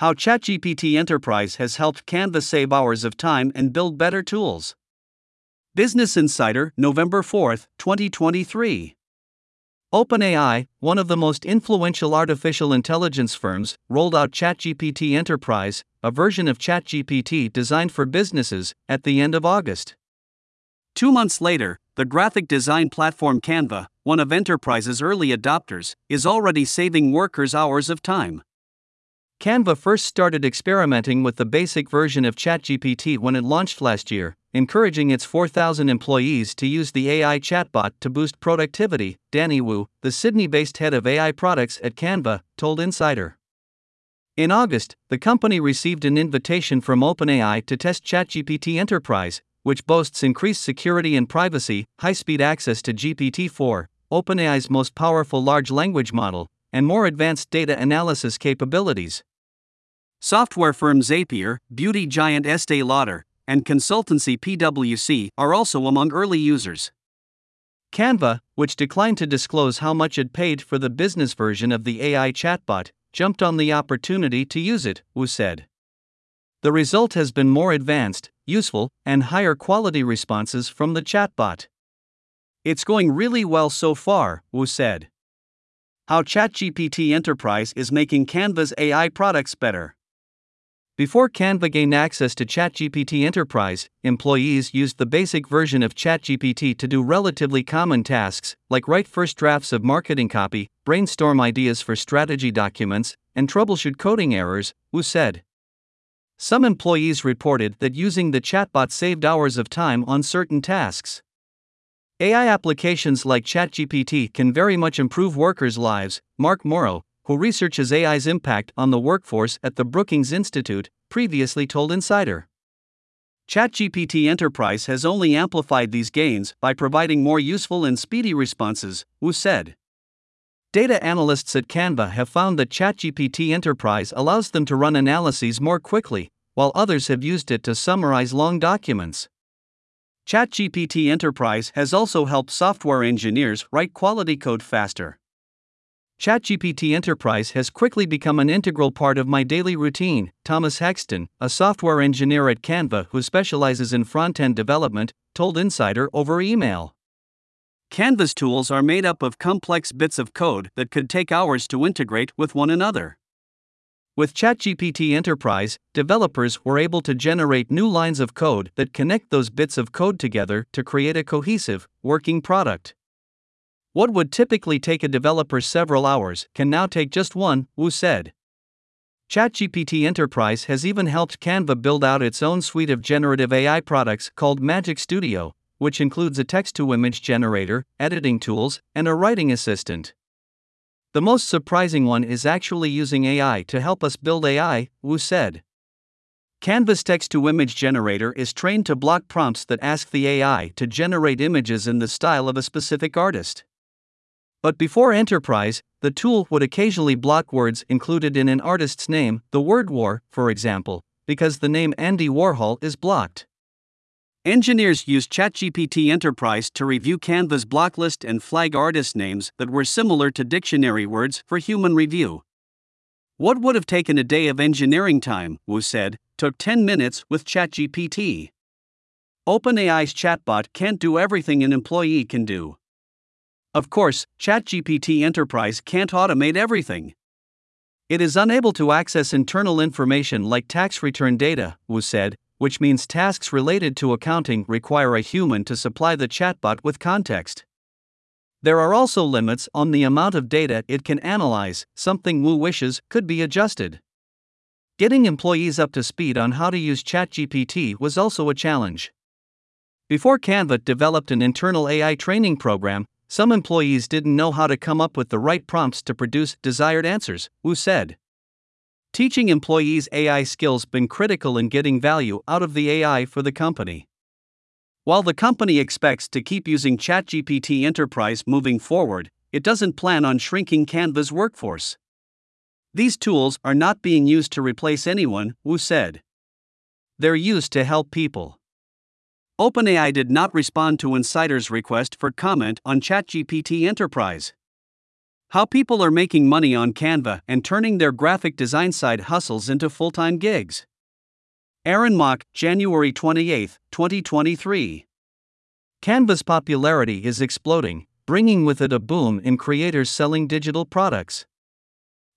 How ChatGPT Enterprise has helped Canva save hours of time and build better tools. Business Insider, November 4, 2023. OpenAI, one of the most influential artificial intelligence firms, rolled out ChatGPT Enterprise, a version of ChatGPT designed for businesses, at the end of August. Two months later, the graphic design platform Canva, one of Enterprise's early adopters, is already saving workers hours of time. Canva first started experimenting with the basic version of ChatGPT when it launched last year, encouraging its 4,000 employees to use the AI chatbot to boost productivity, Danny Wu, the Sydney based head of AI products at Canva, told Insider. In August, the company received an invitation from OpenAI to test ChatGPT Enterprise, which boasts increased security and privacy, high speed access to GPT 4, OpenAI's most powerful large language model, and more advanced data analysis capabilities. Software firm Zapier, beauty giant Estee Lauder, and consultancy PwC are also among early users. Canva, which declined to disclose how much it paid for the business version of the AI chatbot, jumped on the opportunity to use it, Wu said. The result has been more advanced, useful, and higher quality responses from the chatbot. It's going really well so far, Wu said. How ChatGPT Enterprise is making Canva's AI products better. Before Canva gained access to ChatGPT Enterprise, employees used the basic version of ChatGPT to do relatively common tasks, like write first drafts of marketing copy, brainstorm ideas for strategy documents, and troubleshoot coding errors, Wu said. Some employees reported that using the chatbot saved hours of time on certain tasks. AI applications like ChatGPT can very much improve workers' lives, Mark Muro, who researches AI's impact on the workforce at the Brookings Institute, previously told Insider. ChatGPT Enterprise has only amplified these gains by providing more useful and speedy responses, Wu said. Data analysts at Canva have found that ChatGPT Enterprise allows them to run analyses more quickly, while others have used it to summarize long documents. ChatGPT Enterprise has also helped software engineers write quality code faster. ChatGPT Enterprise has quickly become an integral part of my daily routine, Thomas Hexton, a software engineer at Canva who specializes in front end development, told Insider over email. Canva's tools are made up of complex bits of code that could take hours to integrate with one another. With ChatGPT Enterprise, developers were able to generate new lines of code that connect those bits of code together to create a cohesive, working product. What would typically take a developer several hours can now take just one, Wu said. ChatGPT Enterprise has even helped Canva build out its own suite of generative AI products called Magic Studio, which includes a text to image generator, editing tools, and a writing assistant. The most surprising one is actually using AI to help us build AI, Wu said. Canva's text to image generator is trained to block prompts that ask the AI to generate images in the style of a specific artist. But before Enterprise, the tool would occasionally block words included in an artist's name, the word war, for example, because the name Andy Warhol is blocked. Engineers used ChatGPT Enterprise to review Canva's block list and flag artist names that were similar to dictionary words for human review. What would have taken a day of engineering time, Wu said, took 10 minutes with ChatGPT. OpenAI's chatbot can't do everything an employee can do. Of course, ChatGPT Enterprise can't automate everything. It is unable to access internal information like tax return data, Wu said, which means tasks related to accounting require a human to supply the chatbot with context. There are also limits on the amount of data it can analyze, something Wu wishes could be adjusted. Getting employees up to speed on how to use ChatGPT was also a challenge. Before Canva developed an internal AI training program, some employees didn't know how to come up with the right prompts to produce desired answers, Wu said. Teaching employees AI skills been critical in getting value out of the AI for the company. While the company expects to keep using ChatGPT Enterprise moving forward, it doesn't plan on shrinking Canva's workforce. These tools are not being used to replace anyone, Wu said. They're used to help people. OpenAI did not respond to Insider's request for comment on ChatGPT Enterprise. How people are making money on Canva and turning their graphic design side hustles into full time gigs. Aaron Mok, January 28, 2023. Canva's popularity is exploding, bringing with it a boom in creators selling digital products.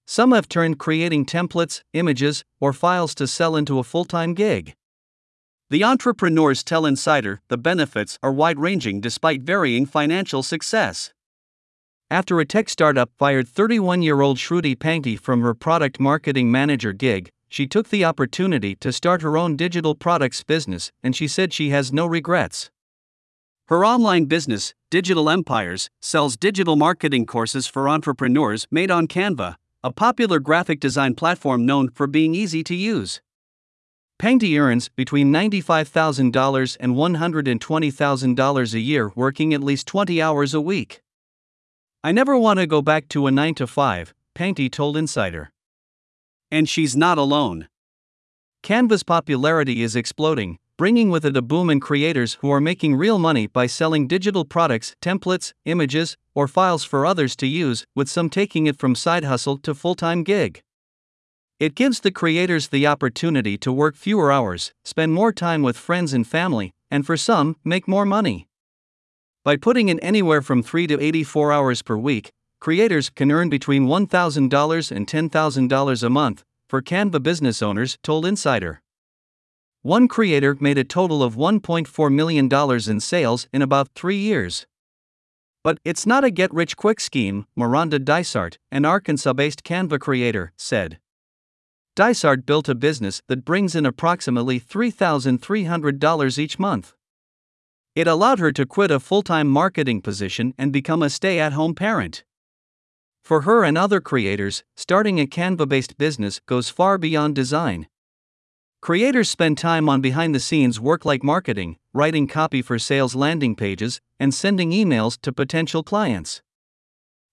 Some have turned creating templates, images, or files to sell into a full time gig. The entrepreneurs tell Insider the benefits are wide ranging despite varying financial success. After a tech startup fired 31 year old Shruti Pankti from her product marketing manager gig, she took the opportunity to start her own digital products business, and she said she has no regrets. Her online business, Digital Empires, sells digital marketing courses for entrepreneurs made on Canva, a popular graphic design platform known for being easy to use. Pankti earns between $95,000 and $120,000 a year working at least 20 hours a week. I never want to go back to a 9 to 5, Pankti told Insider. And she's not alone. Canva's popularity is exploding, bringing with it a boom in creators who are making real money by selling digital products, templates, images, or files for others to use, with some taking it from side hustle to full time gig. It gives the creators the opportunity to work fewer hours, spend more time with friends and family, and for some, make more money. By putting in anywhere from 3 to 84 hours per week, creators can earn between $1,000 and $10,000 a month, for Canva business owners, told Insider. One creator made a total of $1.4 million in sales in about three years. But it's not a get rich quick scheme, Miranda Dysart, an Arkansas based Canva creator, said. Dysart built a business that brings in approximately $3,300 each month. It allowed her to quit a full time marketing position and become a stay at home parent. For her and other creators, starting a Canva based business goes far beyond design. Creators spend time on behind the scenes work like marketing, writing copy for sales landing pages, and sending emails to potential clients.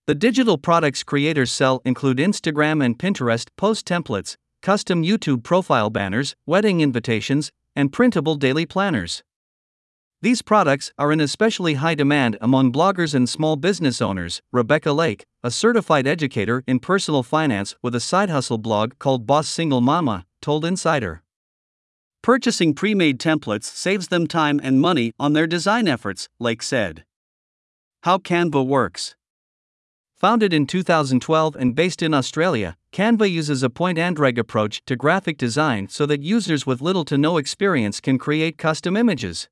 The digital products creators sell include Instagram and Pinterest post templates, custom YouTube profile banners, wedding invitations, and printable daily planners. These products are in especially high demand among bloggers and small business owners. Rebecca Lake, a certified educator in personal finance with a side hustle blog called Boss Single Mama, told Insider. Purchasing pre made templates saves them time and money on their design efforts, Lake said. How Canva works. Founded in 2012 and based in Australia, Canva uses a point and drag approach to graphic design so that users with little to no experience can create custom images.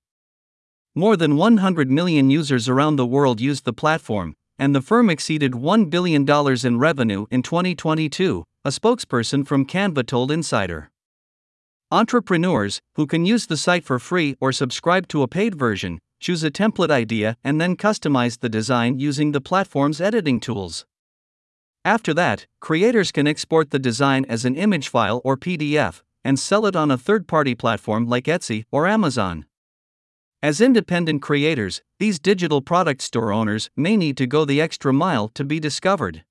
More than 100 million users around the world used the platform, and the firm exceeded $1 billion in revenue in 2022, a spokesperson from Canva told Insider. Entrepreneurs, who can use the site for free or subscribe to a paid version, choose a template idea and then customize the design using the platform's editing tools. After that, creators can export the design as an image file or PDF and sell it on a third party platform like Etsy or Amazon. As independent creators, these digital product store owners may need to go the extra mile to be discovered.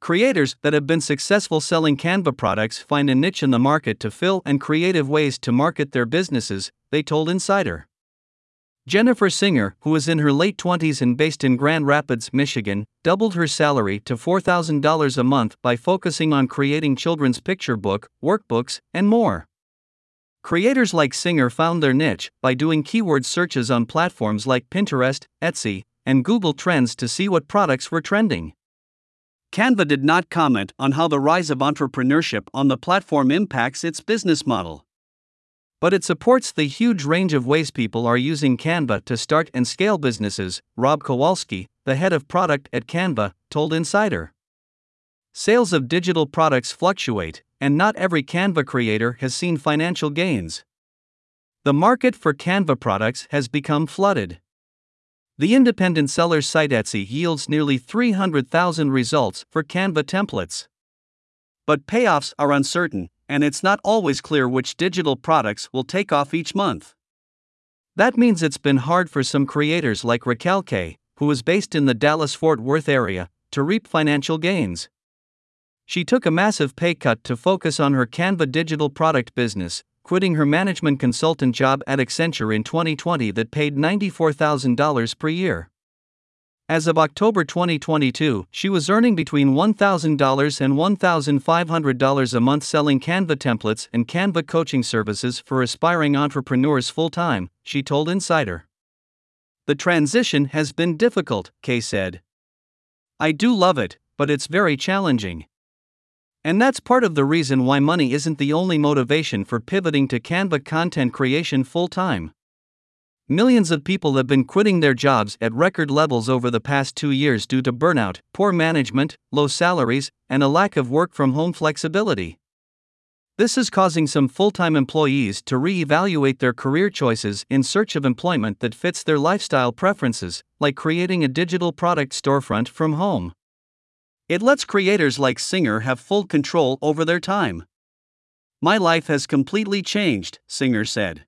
Creators that have been successful selling Canva products find a niche in the market to fill and creative ways to market their businesses, they told Insider. Jennifer Singer, who is in her late 20s and based in Grand Rapids, Michigan, doubled her salary to $4,000 a month by focusing on creating children's picture book, workbooks, and more. Creators like Singer found their niche by doing keyword searches on platforms like Pinterest, Etsy, and Google Trends to see what products were trending. Canva did not comment on how the rise of entrepreneurship on the platform impacts its business model. But it supports the huge range of ways people are using Canva to start and scale businesses, Rob Kawalsky, the head of product at Canva, told Insider. Sales of digital products fluctuate, and not every Canva creator has seen financial gains. The market for Canva products has become flooded. The independent seller site Etsy yields nearly 300,000 results for Canva templates. But payoffs are uncertain, and it's not always clear which digital products will take off each month. That means it's been hard for some creators like Raquel K., who is based in the Dallas Fort Worth area, to reap financial gains. She took a massive pay cut to focus on her Canva digital product business, quitting her management consultant job at Accenture in 2020 that paid $94,000 per year. As of October 2022, she was earning between $1,000 and $1,500 a month selling Canva templates and Canva coaching services for aspiring entrepreneurs full time, she told Insider. The transition has been difficult, Kay said. I do love it, but it's very challenging. And that's part of the reason why money isn't the only motivation for pivoting to Canva content creation full time. Millions of people have been quitting their jobs at record levels over the past two years due to burnout, poor management, low salaries, and a lack of work from home flexibility. This is causing some full time employees to re evaluate their career choices in search of employment that fits their lifestyle preferences, like creating a digital product storefront from home. It lets creators like Singer have full control over their time. My life has completely changed, Singer said.